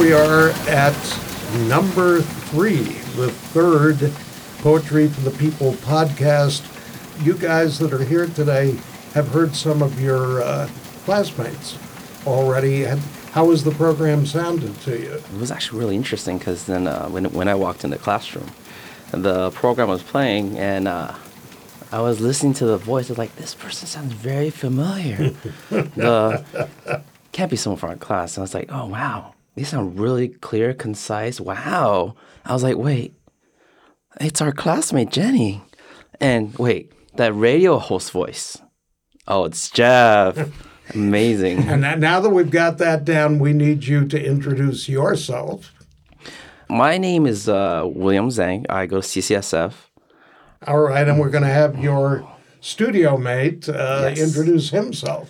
We are at number three, the third Poetry for the People podcast. You guys that are here today have heard some of your uh, classmates already. And how has the program sounded to you? It was actually really interesting because then uh, when, when I walked in the classroom, the program was playing and uh, I was listening to the voice. I was like, this person sounds very familiar. the, can't be someone from our class. And I was like, oh, wow. These sound really clear, concise. Wow. I was like, wait, it's our classmate, Jenny. And wait, that radio host voice. Oh, it's Jeff. Amazing. And that- now that we've got that down, we need you to introduce yourself. My name is uh, William Zhang. I go to CCSF. All right, and we're going to have your studio mate uh, Yes. introduce himself.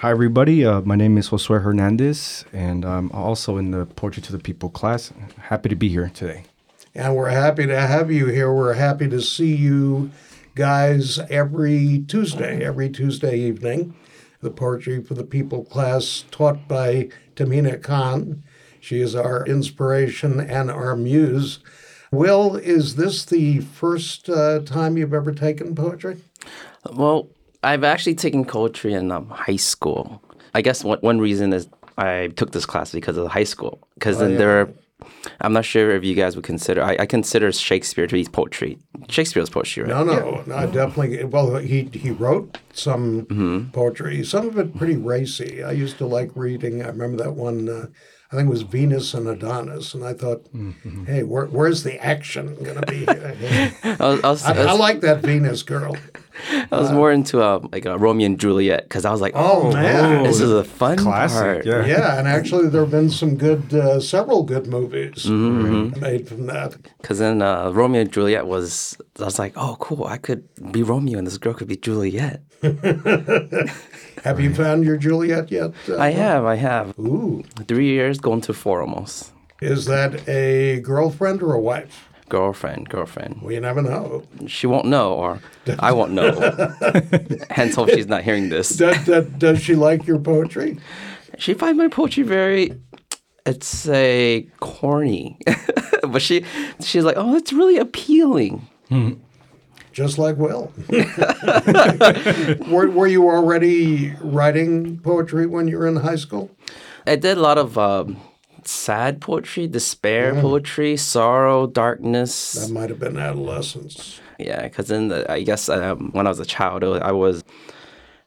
Hi, everybody. Uh, my name is Josue Hernandez, and I'm also in the Poetry to the People class. Happy to be here today. And we're happy to have you here. We're happy to see you guys every Tuesday, every Tuesday evening. The Poetry for the People class taught by Tamina Khan. She is our inspiration and our muse. Will, is this the first uh, time you've ever taken poetry? Well, I've actually taken poetry in um, high school. I guess one, one reason is I took this class because of high school. Because then there are, I'm not sure if you guys would consider, I, I consider Shakespeare to be poetry. Shakespeare was poetry, right? No, no, no, definitely. Well, he he wrote some poetry. Some of it pretty racy. I used to like reading. I remember that one. Uh, I think it was Venus and Adonis, and I thought, hey, where, where's the action going to be? I was, I was, I, I I like that Venus girl. I was more into uh, like uh, Romeo and Juliet because I was like, Oh, oh, man. this is a fun Classic, part. yeah. Yeah, and actually, there have been some good, uh, several good movies made from that. Because then uh, Romeo and Juliet was, I was like, oh, cool, I could be Romeo and this girl could be Juliet. Have you found your Juliet yet? Uh, I have, I have. Ooh, Three years, going to four almost. is that a girlfriend or a wife? Girlfriend, girlfriend. We never know. She won't know, or I won't know. Hence, hope she's not hearing this. Does, does, does she like your poetry? She finds my poetry very, it's a corny, but she she's like, oh, it's really appealing. just like Will. were, were you already writing poetry when you were in high school? I did a lot of um, sad poetry, despair poetry, sorrow, darkness. That might have been adolescence. Yeah, because then the, I guess um, when I was a child, I was,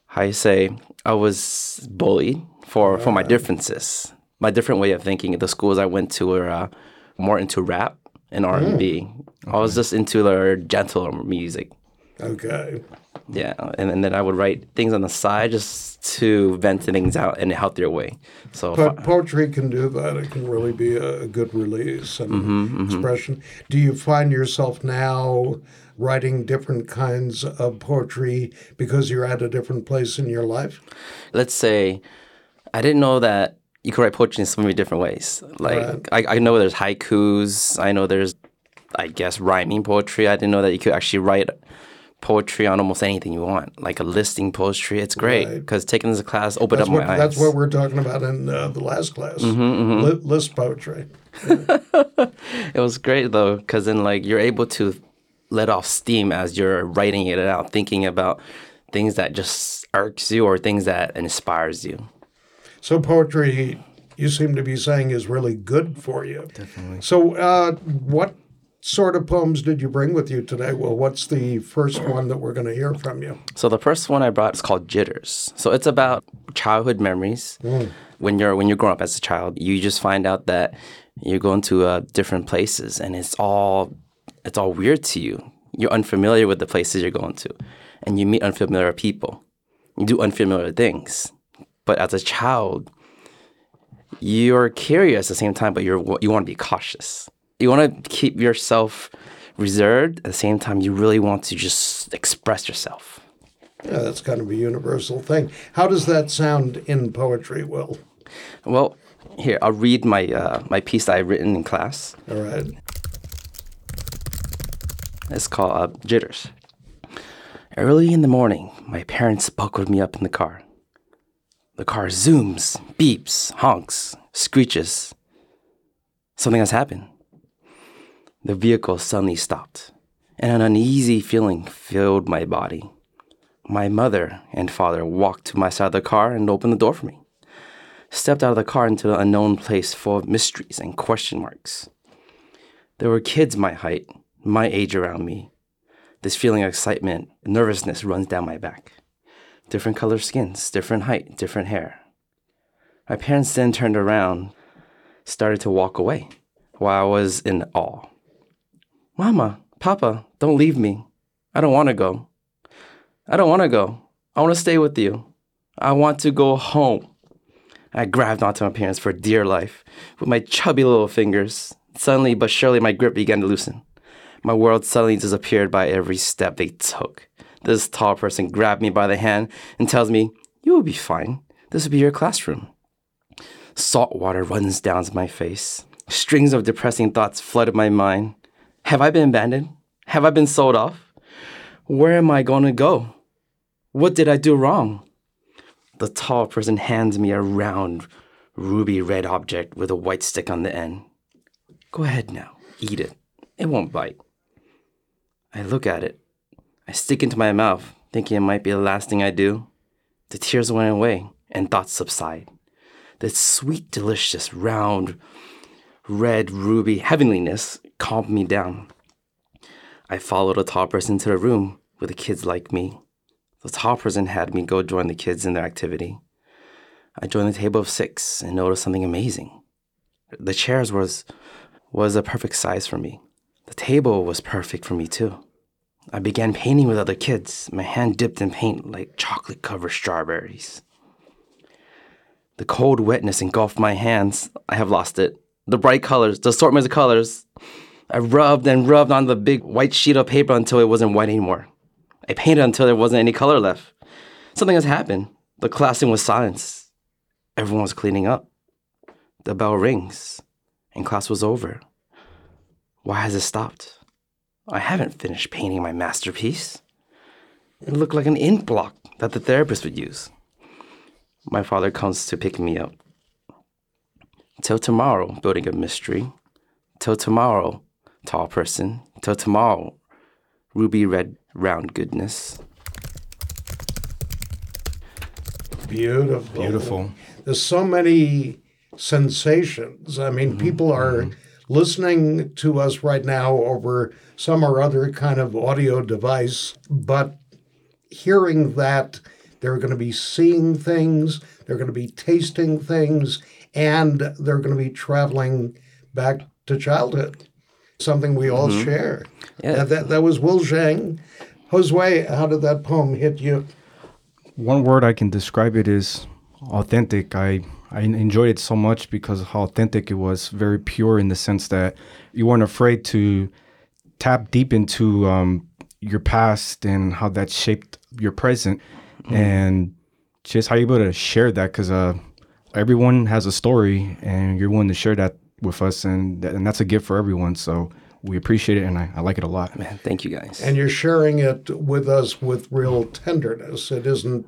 how you say, I was bullied for for my differences, my different way of thinking. The schools I went to were uh, more into rap and R and B. I was just into their gentler music. Okay. Yeah, and, and then I would write things on the side just to vent things out in a healthier way. So I- But poetry can do that. It can really be a, a good release and mm-hmm, mm-hmm. expression. Do you find yourself now writing different kinds of poetry because you're at a different place in your life? let's say I didn't know that you could write poetry in so many different ways. Like I, I know there's haikus. I know there's, I guess, rhyming poetry. I didn't know that you could actually write poetry on almost anything you want, like a listing poetry. It's great Right. because taking this class opened That's up what my that's what we're talking about in uh, the last class. Li- list poetry. it was great though because then like you're able to let off steam as you're writing it out, thinking about things that just irks you or things that inspires you. So poetry, you seem to be saying, is really good for you. Definitely. So, uh, what sort of poems did you bring with you today? Well, what's the first one that we're going to hear from you? So the first one I brought is called Jitters. So it's about childhood memories. When you're when you're growing up as a child, you just find out that you're going to uh, different places, and it's all it's all weird to you. You're unfamiliar with the places you're going to, and you meet unfamiliar people. You do unfamiliar things, but as a child, you're curious at the same time, but you're you want to be cautious. You want to keep yourself reserved. At the same time, you really want to just express yourself. Yeah, that's kind of a universal thing. How does that sound in poetry, Will? Well, here I'll read my uh, my piece that I've written in class. All right. It's called uh, Jitters. Early in the morning, my parents buckled me up in the car. The car zooms, beeps, honks, screeches. Something has happened. The vehicle suddenly stopped, and an uneasy feeling filled my body. My mother and father walked to my side of the car and opened the door for me. Stepped out of the car into an unknown place full of mysteries and question marks. There were kids my height, my age around me. This feeling of excitement, nervousness runs down my back. Different color skins, different height, different hair. My parents then turned around, started to walk away, while I was in awe. Mama, Papa, don't leave me. I don't want to go. I don't want to go. I want to stay with you. I want to go home. I grabbed onto my parents for dear life with my chubby little fingers. Suddenly but surely, my grip began to loosen. My world suddenly disappeared by every step they took. This tall person grabbed me by the hand and tells me, You will be fine. This will be your classroom. Salt water runs down my face. Strings of depressing thoughts flooded my mind. Have I been abandoned? Have I been sold off? Where am I going to go? What did I do wrong? The tall person hands me a round, ruby red object with a white stick on the end. Go ahead now, eat it. It won't bite. I look at it. I stick it into my mouth, thinking it might be the last thing I do. The tears went away and thoughts subside. The sweet, delicious, round, red ruby heavenliness calmed me down. I followed the tall person to the room with the kids like me. The tall person had me go join the kids in their activity. I joined the table of six and noticed something amazing. The chairs was was a perfect size for me. The table was perfect for me too. I began painting with other kids, my hand dipped in paint like chocolate covered strawberries. The cold wetness engulfed my hands. I have lost it. The bright colors, the assortments of colors. I rubbed and rubbed on the big white sheet of paper until it wasn't white anymore. I painted until there wasn't any color left. Something has happened. The classroom was silenced. Everyone was cleaning up. The bell rings, and class was over. Why has it stopped? I haven't finished painting my masterpiece. It looked like an ink block that the therapist would use. My father comes to pick me up. Till tomorrow, building a mystery. Till tomorrow, tall person. Till tomorrow, ruby red round goodness. Beautiful. Beautiful. There's so many sensations. I mean, mm-hmm. people are mm-hmm. listening to us right now over some or other kind of audio device, but hearing that they're going to be seeing things, they're going to be tasting things, and they're going to be traveling back to childhood. Something we all share. Yeah. That, that, that was Will Zhang. Josue, how did that poem hit you? One word I can describe it is authentic. I I enjoyed it so much because of how authentic it was. Very pure in the sense that you weren't afraid to tap deep into um, your past and how that shaped your present, and just how you're able to share that because uh, everyone has a story, and you're willing to share that with us, and that, and that's a gift for everyone. So we appreciate it, and I, I like it a lot. Man, thank you guys. And you're sharing it with us with real tenderness. It isn't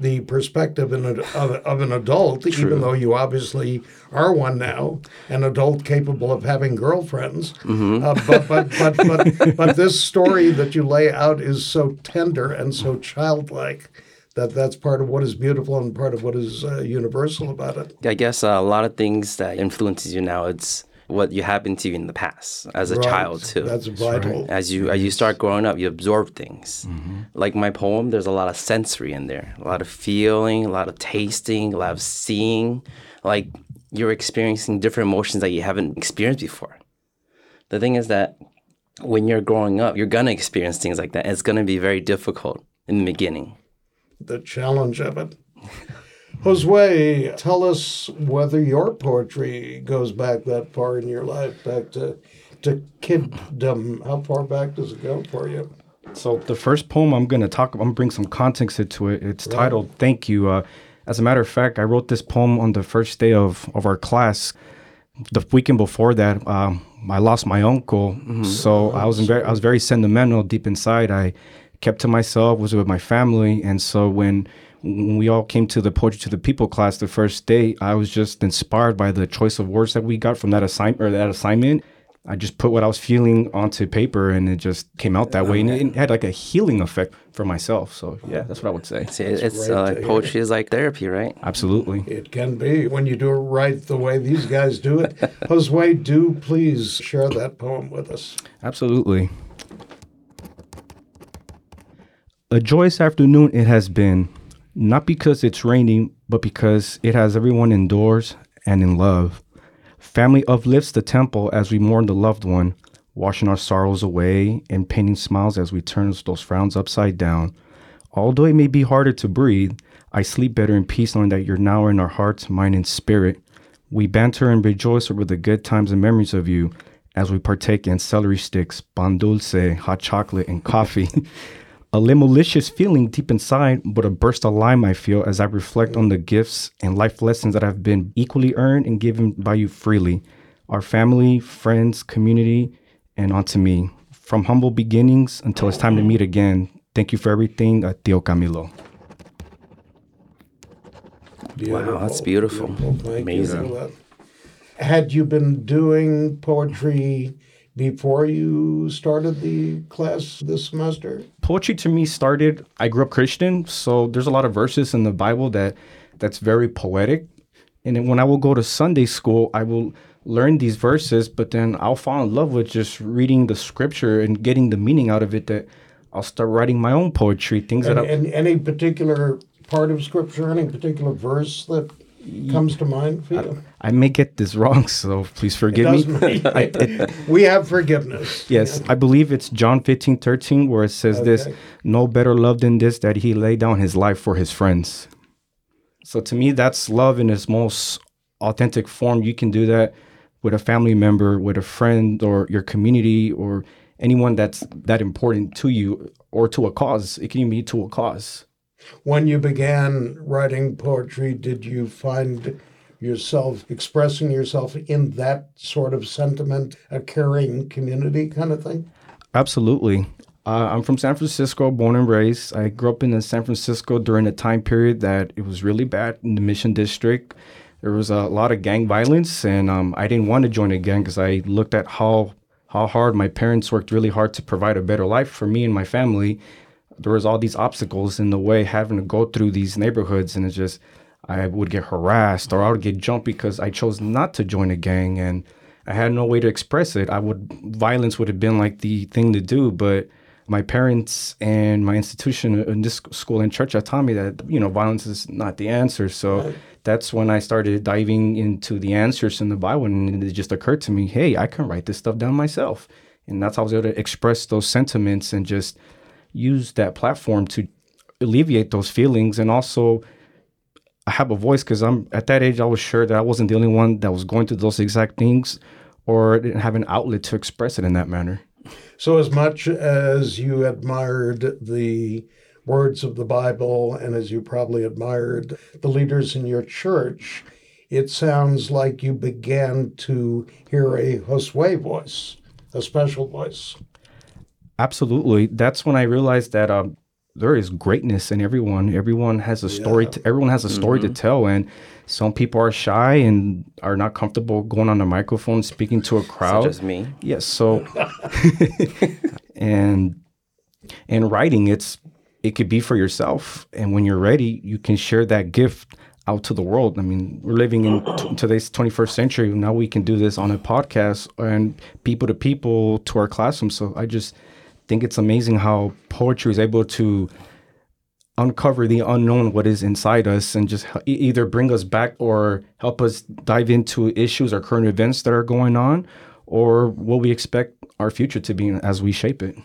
the perspective in a, of, of an adult, even though you obviously are one now, an adult capable of having girlfriends. Uh, but, but, but, but, but this story that you lay out is so tender and so childlike that that's part of what is beautiful and part of what is uh, universal about it. I guess uh, a lot of things that influences you now, it's what you happened to you in the past as a Right. child too. That's vital. as you as you start growing up, you absorb things. Like my poem, there's a lot of sensory in there, a lot of feeling, a lot of tasting, a lot of seeing. Like you're experiencing different emotions that you haven't experienced before. The thing is that when you're growing up, you're gonna experience things like that. It's gonna be very difficult in the beginning. The challenge of it. Jose, tell us whether your poetry goes back that far in your life, back to to kiddom. How far back does it go for you? So the first poem I'm gonna talk, I'm gonna bring some context into it. It's titled "Thank You." Uh, as a matter of fact, I wrote this poem on the first day of of our class. The weekend before that, um, I lost my uncle, so I was in very, I was very sentimental deep inside. I kept to myself, was with my family, and so when when we all came to the Poetry to the People class the first day, I was just inspired by the choice of words that we got from that assignment or that assignment. I just put what I was feeling onto paper and it just came out that way. And it had like a healing effect for myself. So, yeah, that's what I would say. See, it's great uh, poetry is like therapy, right? Absolutely. It can be when you do it right the way these guys do it. Josue, do please share that poem with us. Absolutely. A joyous afternoon it has been, not because it's raining, but because it has everyone indoors and in love. Family uplifts the temple as we mourn the loved one, washing our sorrows away and painting smiles as we turn those frowns upside down. Although it may be harder to breathe, I sleep better in peace knowing that you're now in our hearts, mind, and spirit. We banter and rejoice over the good times and memories of you as we partake in celery sticks, pan dulce, hot chocolate, and coffee. a limolicious feeling deep inside, but a burst of lime I feel as I reflect on the gifts and life lessons that have been equally earned and given by you freely. Our family, friends, community, and onto me. From humble beginnings until it's time to meet again. Thank you for everything, uh, Tio Camilo. Wow, that's beautiful. Thank Amazing. you. Had you been doing poetry before you started the class this semester? Poetry to me started i grew up christian so there's a lot of verses in the bible that that's very poetic. And then when i will go to sunday school i will learn these verses but then i'll fall in love with just reading the scripture and getting the meaning out of it that i'll start writing my own poetry things And, that I, and any particular part of scripture, any particular verse that comes to mind for you? I may get this wrong so please forgive me I, it, we have forgiveness. Yes, I believe it's John 15, 13, where it says this No better love than this, that he laid down his life for his friends. So to me, that's love in its most authentic form. You can do that with a family member, with a friend, or your community, or anyone that's that important to you or to a cause. It can even be to a cause. When you began writing poetry, did you find yourself expressing yourself in that sort of sentiment, a caring community kind of thing? Absolutely. Uh, I'm from San Francisco, born and raised. I grew up in San Francisco during a time period that it was really bad in the Mission District. There was a lot of gang violence, and um, I didn't want to join a gang because I looked at how how hard my parents worked really hard to provide a better life for me and my family. There was all these obstacles in the way, having to go through these neighborhoods, and it's just I would get harassed or I would get jumped because I chose not to join a gang, and I had no way to express it. I would violence would have been like the thing to do, but my parents and my institution in this school and church had taught me that you know violence is not the answer. So that's when I started diving into the answers in the Bible, and it just occurred to me, hey, I can write this stuff down myself, and that's how I was able to express those sentiments and just use that platform to alleviate those feelings and also I have a voice because I'm at that age. I was sure that I wasn't the only one that was going through those exact things, or didn't have an outlet to express it in that manner. So, as much as you admired the words of the Bible and as you probably admired the leaders in your church, it sounds like you began to hear a Josue voice, a special voice. Absolutely, that's when I realized that um, there is greatness in everyone. Everyone has a story. To, everyone has a story to tell, and some people are shy and are not comfortable going on a microphone speaking to a crowd. Such as me. Yes. So, and and writing, it's it could be for yourself, and when you're ready, you can share that gift out to the world. I mean, we're living in t- today's 21st century. Now we can do this on a podcast and people to people to our classroom. So I just think it's amazing how poetry is able to uncover the unknown, what is inside us, and just either bring us back or help us dive into issues or current events that are going on, or what we expect our future to be as we shape it.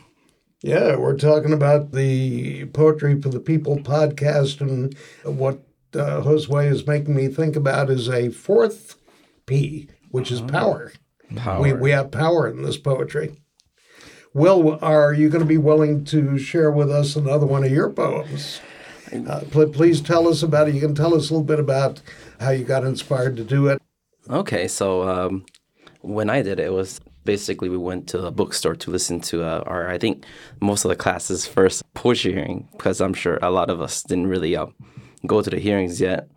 Yeah, we're talking about the Poetry for the People podcast, and what uh, Josue is making me think about is a fourth P, which is power. Power. We, we have power in this poetry. Will, are you going to be willing to share with us another one of your poems? Uh, pl- please tell us about it. You can tell us a little bit about how you got inspired to do it. Okay, so um, when I did it, it was basically we went to a bookstore to listen to uh, our, I think, most of the classes' first poetry hearing, because I'm sure a lot of us didn't really um, go to the hearings yet.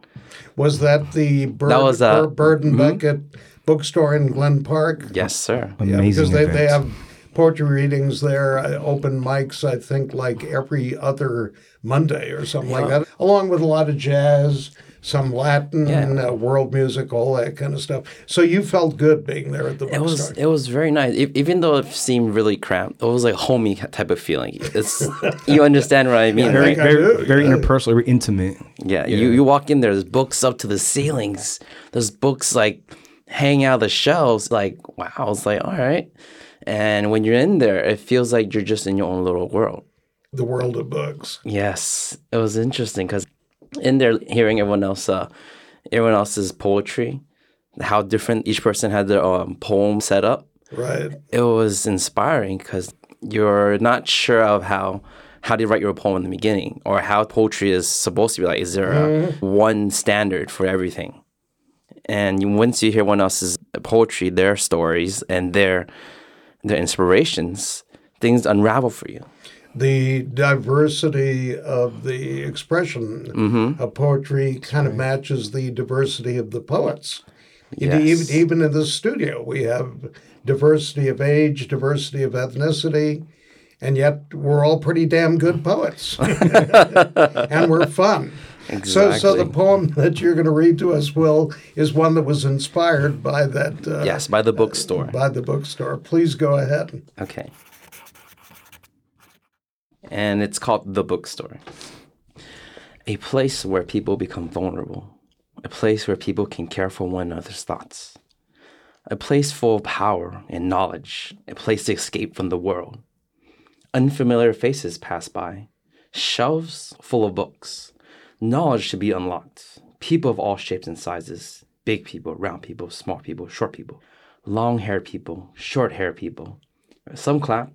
Was that the Bird, That was, uh, Bir- Bird and Beckett bookstore in Glen Park? Yes, sir. Yeah, Amazing because they, event. they have poetry readings there, uh, open mics, I think, like every other Monday or something like that, along with a lot of jazz, some Latin, Yeah. uh, world music, all that kind of stuff. So you felt good being there at the bookstore. It was it was very nice, E- even though it seemed really cramped. It was like homey type of feeling. It's you understand what I mean, I very. I very, do, very yeah. interpersonal, very intimate. Yeah, You, you walk in there, there's books up to the ceilings. There's books like hanging out of the shelves. Like, wow, it's like, all right. And when you're in there, it feels like you're just in your own little world. the world of bugs. Yes, it was interesting because in there, hearing everyone else, uh, everyone else's poetry, how different each person had their um, poem set up. Right. It was inspiring because you're not sure of how how do you write your poem in the beginning or how poetry is supposed to be like. Is there a one standard for everything? And once you hear one else's poetry, their stories and their their inspirations, things unravel for you. The diversity of the expression Mm-hmm. of poetry kind of matches the diversity of the poets. Yes. Even, even in the studio, we have diversity of age, diversity of ethnicity, and yet we're all pretty damn good poets. and we're fun. So, so the poem that you're going to read to us, Will, is one that was inspired by that. Uh, Yes, by the bookstore. By the bookstore. Please go ahead. Okay. And it's called The Bookstore. A place where people become vulnerable. A place where people can care for one another's thoughts. A place full of power and knowledge. A place to escape from the world. Unfamiliar faces pass by. Shelves full of books. Knowledge should be unlocked. People of all shapes and sizes. Big people, round people, small people, short people. Long haired people, short haired people. Some clap,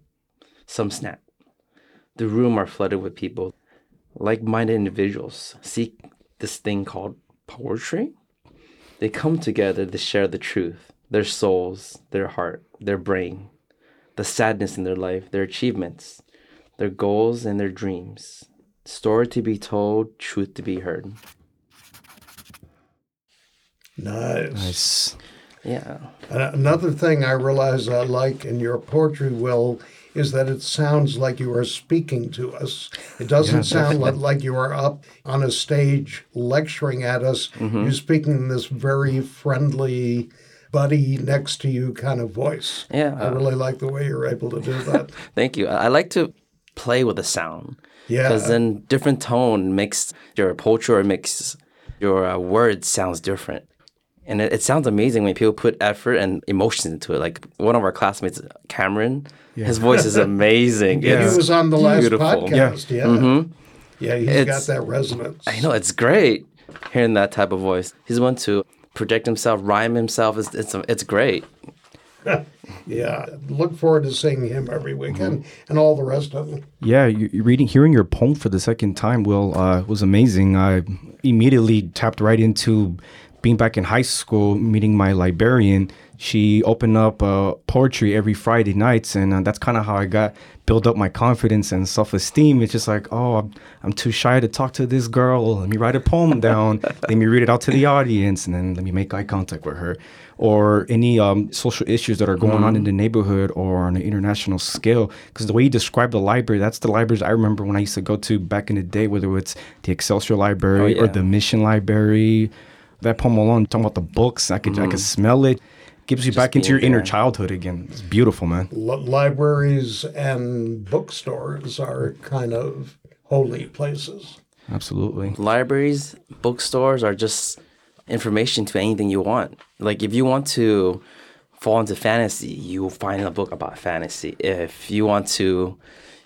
some snap. The room are flooded with people, like minded individuals, seek this thing called poetry. They come together to share the truth, their souls, their heart, their brain, the sadness in their life, their achievements, their goals, and their dreams. Story to be told, truth to be heard. Nice. Nice. Yeah. Another thing I realize I like in your poetry, Will, is that it sounds like you are speaking to us. It doesn't sound li- like you are up on a stage lecturing at us. Mm-hmm. You're speaking in this very friendly, buddy next to you kind of voice. Yeah. I really like the way you're able to do that. Thank you. I I like to play with the sound. Yeah. Because then different tone makes your poetry or makes your uh, words sounds different. And it, it sounds amazing when people put effort and emotions into it. Like one of our classmates, Cameron, his voice is amazing. Yeah, It's he was on the last beautiful. podcast. Yeah. Yeah, he's got It's- that resonance. I know it's great hearing that type of voice. He's one to project himself, rhyme himself. It's it's, it's great. Yeah. Look forward to seeing him every weekend and all the rest of them. Yeah, you, reading, hearing your poem for the second time, Will, uh, was amazing. I immediately tapped right into being back in high school, meeting my librarian. She opened up uh, poetry every Friday nights, and uh, that's kind of how I got build up my confidence and self esteem. It's just like, oh, I'm, I'm too shy to talk to this girl. Let me write a poem down. let me read it out to the audience, and then let me make eye contact with her. Or any um, social issues that are going on in the neighborhood or on an international scale. Because the way you describe the library, that's the libraries I remember when I used to go to back in the day, whether it's the Excelsior Library Oh, or the Mission Library. That poem alone, talking about the books, I could I could smell it. Gives you back into being your inner childhood again. It's beautiful, man. Li- libraries and bookstores are kind of holy places. Absolutely. libraries, bookstores are just information to anything you want. Like if you want to fall into fantasy, you find a book about fantasy. If you want to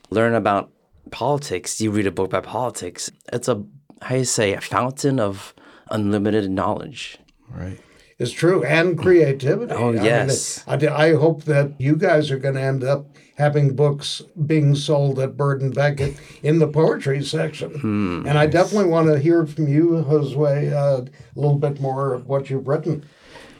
learn about politics, you read a book about politics. It's a how you say a fountain of unlimited knowledge. Right. It's true, and creativity. Oh, I mean, yes. I, I hope that you guys are going to end up having books being sold at Bird and Beckett in the poetry section. Hmm, and I definitely want to hear from you, Josue, uh, a little bit more of what you've written.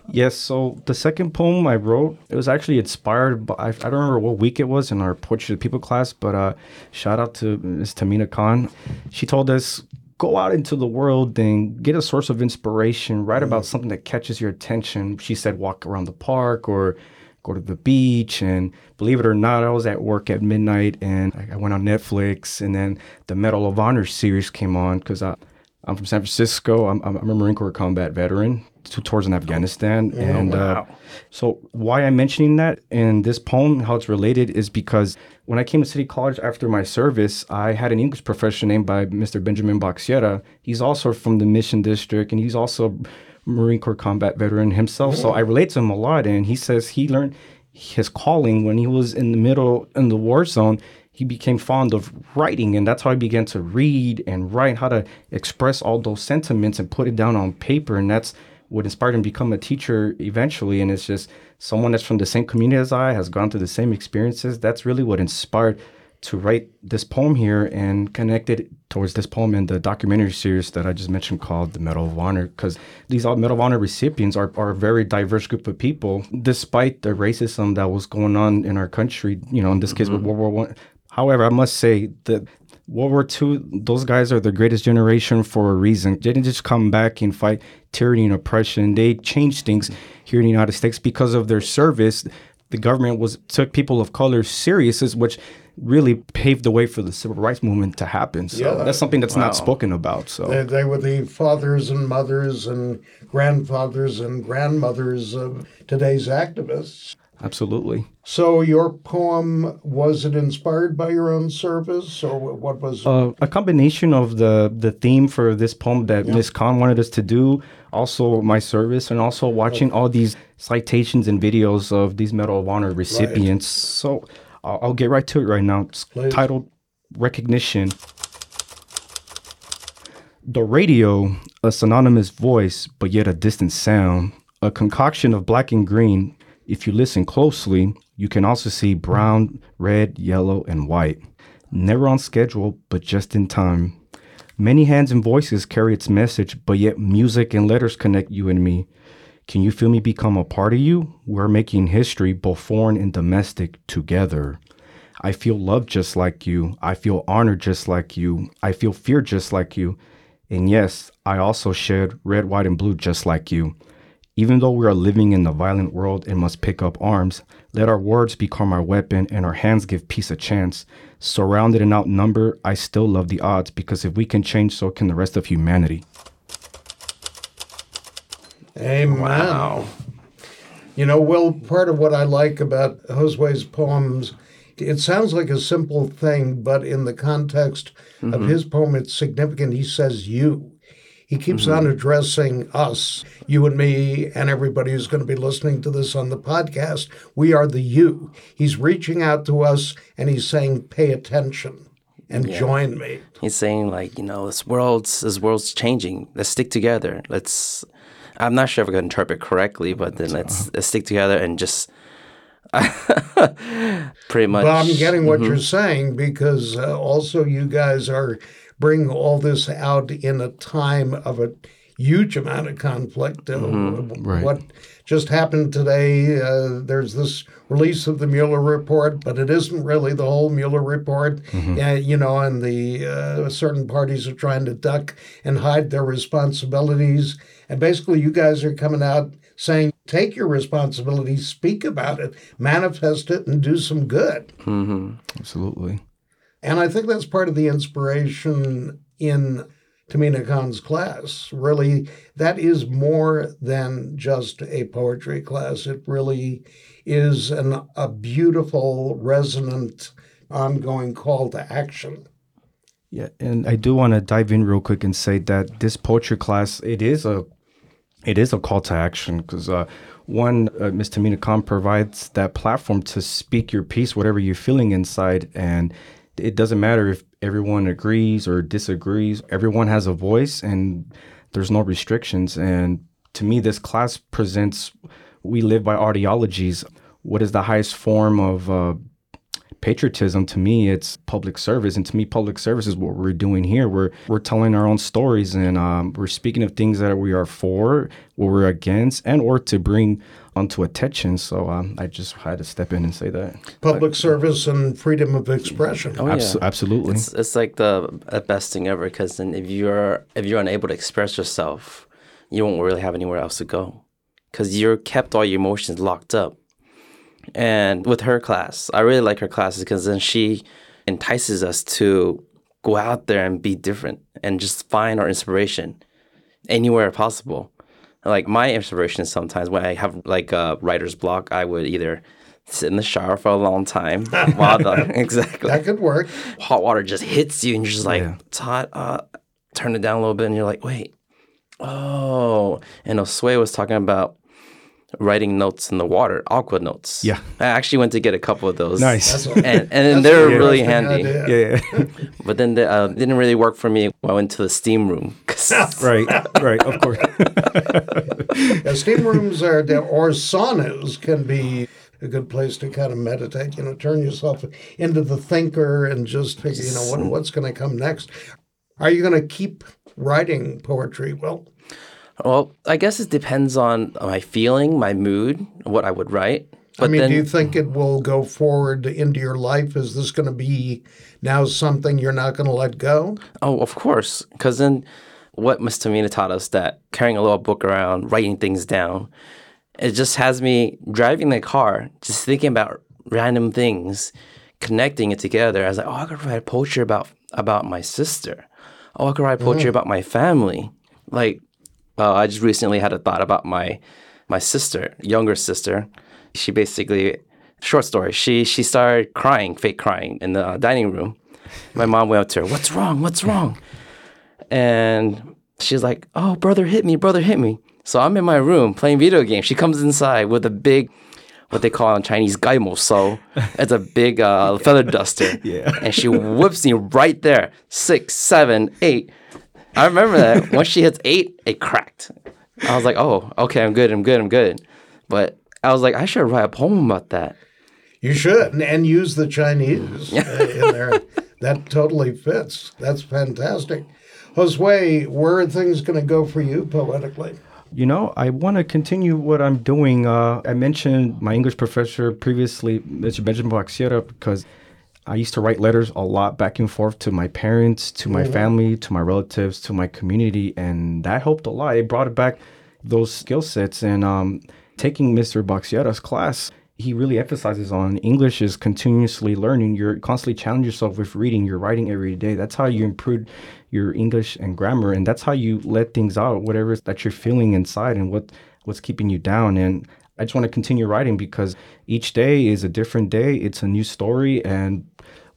Yes, so the second poem I wrote, it was actually inspired by, I, I don't remember what week it was in our Portrait of People class, but uh, shout out to Ms. Tamina Khan. She told us, go out into the world and get a source of inspiration, write about something that catches your attention. She said, walk around the park or go to the beach. And believe it or not, I was at work at midnight and I went on Netflix. And then the Medal of Honor series came on because I'm from San Francisco. I'm, I'm a Marine Corps combat veteran, two tours in Afghanistan. and uh, so, why I'm mentioning that in this poem, how it's related, is because when I came to City College after my service, I had an English professor named by Mr. Benjamin Boxiera. He's also from the Mission District, and he's also Marine Corps combat veteran himself. So I relate to him a lot. And he says he learned his calling when he was in the middle in the war zone. He became fond of writing, and that's how he began to read and write how to express all those sentiments and put it down on paper. And that's what inspired him to become a teacher eventually. And it's just someone that's from the same community as I has gone through the same experiences. That's really what inspired to write this poem here and connect it towards this poem in the documentary series that I just mentioned called the Medal of Honor. Because these Medal of Honor recipients are, are a very diverse group of people, despite the racism that was going on in our country, you know, in this case with mm-hmm. World War One. However, I must say that World War II, those guys are the greatest generation for a reason. They didn't just come back and fight tyranny and oppression. They changed things here in the United States because of their service. The government was took people of color serious, which really paved the way for the civil rights movement to happen. So Yeah. that's something that's not spoken about. So They, they were the fathers and mothers and grandfathers and grandmothers of today's activists. absolutely. So your poem was it inspired by your own service or what was Uh, a combination of the the theme for this poem that Miss Khan wanted us to do, also my service, and also watching all these citations and videos of these Medal of Honor recipients. So I'll, I'll get right to it right now. It's Please. titled Recognition. The radio, a synonymous voice, but yet a distant sound, a concoction of black and green. If you listen closely, you can also see brown, red, yellow, and white. Never on schedule, but just in time. Many hands and voices carry its message, but yet music and letters connect you and me. Can you feel me become a part of you? We're making history, both foreign and domestic, together. I feel love just like you. I feel honor just like you. I feel fear just like you. And yes, I also shed red, white, and blue just like you. Even though we are living in a violent world and must pick up arms, let our words become our weapon and our hands give peace a chance. Surrounded and outnumbered, I still love the odds because if we can change, so can the rest of humanity. Amen. Wow. You know, Will, part of what I like about Josue's poems, it sounds like a simple thing, but in the context of mm-hmm. his poem, it's significant. He says you. He keeps on mm-hmm. addressing us, you and me, and everybody who's going to be listening to this on the podcast. We are the you. He's reaching out to us and he's saying, pay attention and join me. He's saying like, you know, this world's this world's changing. Let's stick together. Let's. I'm not sure if I can interpret correctly, but then let's, let's stick together and just. pretty much. But I'm getting what you're saying because uh, also you guys are bringing all this out in a time of a huge amount of conflict. Uh, Right. What just happened today, uh, there's this release of the Mueller report, but it isn't really the whole Mueller report. Uh, you know, and the uh, certain parties are trying to duck and hide their responsibilities. And basically, you guys are coming out saying, take your responsibility, speak about it, manifest it, and do some good. Mm-hmm. Absolutely. And I think that's part of the inspiration in Tamina Khan's class. Really, that is more than just a poetry class. It really is an, a beautiful, resonant, ongoing call to action. Yeah, and I do want to dive in real quick and say that this poetry class it is a it is a call to action because uh, one uh, Ms. Tamina Khan provides that platform to speak your piece, whatever you're feeling inside, and it doesn't matter if everyone agrees or disagrees. Everyone has a voice, and there's no restrictions. And to me, this class presents we live by ideologies. What is the highest form of uh, patriotism to me it's public service and to me public service is what we're doing here we're we're telling our own stories and um, we're speaking of things that we are for what we're against and or to bring onto attention so um, i just had to step in and say that Public service and freedom of expression. Oh, Abs- yeah. absolutely It's, it's like the the best thing ever because then if you're if you're unable to express yourself, you won't really have anywhere else to go because you're kept all your emotions locked up. And with her class, I really like her classes because then she entices us to go out there and be different and just find our inspiration anywhere possible. Like my inspiration is sometimes when I have like a writer's block, I would either sit in the shower for a long time while the exactly That could work. hot water just hits you and you're just like, Yeah. it's hot. Uh, turn it down a little bit and you're like, wait. Oh. And Josue was talking about writing notes in the water, aqua notes. Yeah. I actually went to get a couple of those. nice And, and then they're an really interesting handy. idea. yeah, yeah. But then they uh, didn't really work for me when I went to the steam room. right right of course Yeah, steam rooms are or saunas can be a good place to kind of meditate. You know, turn yourself into the thinker and just figure, you know, what, what's going to come next. Are you going to keep writing poetry? Well, well, I guess it depends on my feeling, my mood, what I would write. But I mean, then, do you think it will go forward into your life? Is this going to be now something you're not going to let go? Oh, of course. Because then what Miss Tamina taught us that carrying a little book around, writing things down, it just has me driving the car, just thinking about random things, connecting it together. I was like, oh, I could write poetry about about my sister. Oh, I could write poetry mm-hmm. about my family. Like, uh, I just recently had a thought about my my sister, younger sister. She basically, short story. She she started crying, fake crying in the dining room. My mom went up to her. What's wrong? What's wrong? And she's like, "Oh, brother hit me. Brother hit me." So I'm in my room playing video games. She comes inside with a big, what they call in Chinese, gaimo. So it's a big uh, feather duster. Yeah. And she whips me right there. Six, seven, eight. I remember that. Once she hits eight, it cracked. I was like, "Oh, okay, I'm good. I'm good. I'm good." But I was like, I should write a poem about that. You should, and, and use the Chinese in there. That totally fits. That's fantastic. Josue, where are things going to go for you poetically? You know, I want to continue what I'm doing. Uh, I mentioned my English professor previously, Mr. Benjamin Boxiera, because I used to write letters a lot back and forth to my parents, to my family, to my relatives, to my community, and that helped a lot. It brought back those skill sets. And um, taking Mr. Boxiera's class, he really emphasizes on English is continuously learning. You're constantly challenge yourself with reading. You're writing every day. That's how you improve your English and grammar, and that's how you let things out, whatever that you're feeling inside and what what's keeping you down. And I just want to continue writing because each day is a different day. It's a new story, and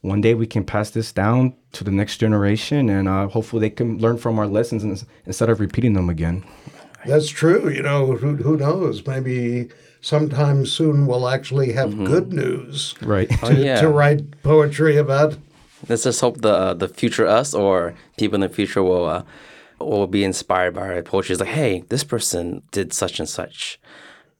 one day we can pass this down to the next generation, and uh, hopefully they can learn from our lessons ins- instead of repeating them again. That's true. You know, who, who knows? Maybe sometime soon we'll actually have good news Right. to, yeah. to write poetry about. Let's just hope the uh, the future us or people in the future will uh, will be inspired by our poetry. It's like, hey, this person did such and such.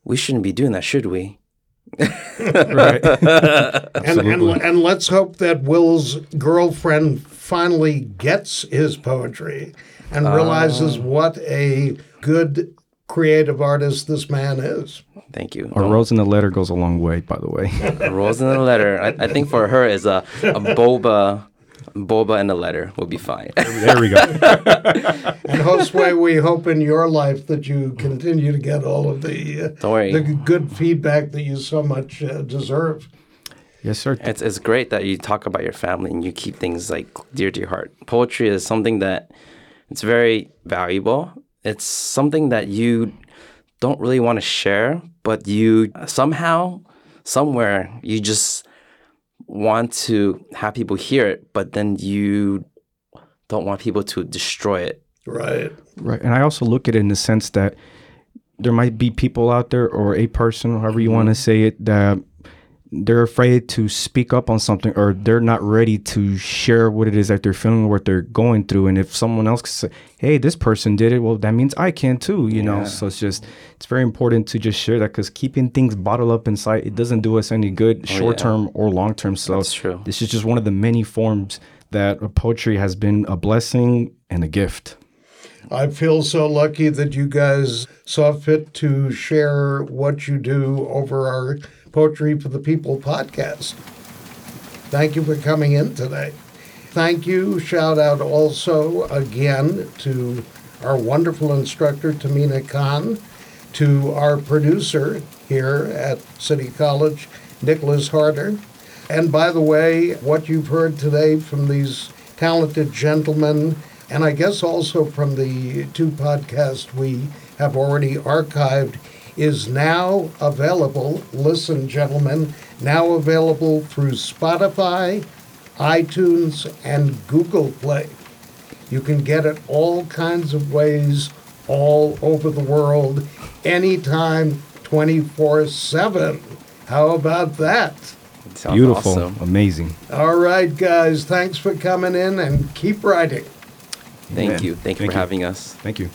We shouldn't be doing that, should we? right. And, and, and let's hope that Will's girlfriend finally gets his poetry and realizes ah. what a good creative artist this man is. Thank you. A rose in the letter goes a long way, by the way. A rose in the letter. I, I think for her is a, a boba boba and the letter will be fine. there we go. And Josue, we hope in your life that you continue to get all of the, uh, the good feedback that you so much uh, deserve. Yes, sir. It's it's great that you talk about your family and you keep things like dear to your heart. Poetry is something that it's very valuable. It's something that you don't really want to share, but you somehow, somewhere, you just want to have people hear it, but then you don't want people to destroy it. Right. Right. And I also look at it in the sense that there might be people out there or a person, however you want to mm-hmm. say it, that they're afraid to speak up on something or they're not ready to share what it is that they're feeling, what they're going through. And if someone else can say, "Hey, this person did it," well, that means I can too. You know, so it's just it's very important to just share that because keeping things bottled up inside it doesn't do us any good, oh, short term or long term. So Oh, That's true. This is just one of the many forms that poetry has been a blessing and a gift. I feel so lucky that you guys saw fit to share what you do over our Poetry for the People podcast. Thank you for coming in today. Thank you. Shout out also again to our wonderful instructor, Tamina Khan, to our producer here at City College, Nicholas Harder. And by the way, what you've heard today from these talented gentlemen, and I guess also from the two podcasts we have already archived, is now available. Listen, gentlemen, now available through Spotify, iTunes, and Google Play. You can get it all kinds of ways all over the world, anytime, 24 7. How about that? Beautiful, awesome. amazing. All right, guys, thanks for coming in and keep writing. Thank Amen. you. Thank you Thank for you. having us. Thank you.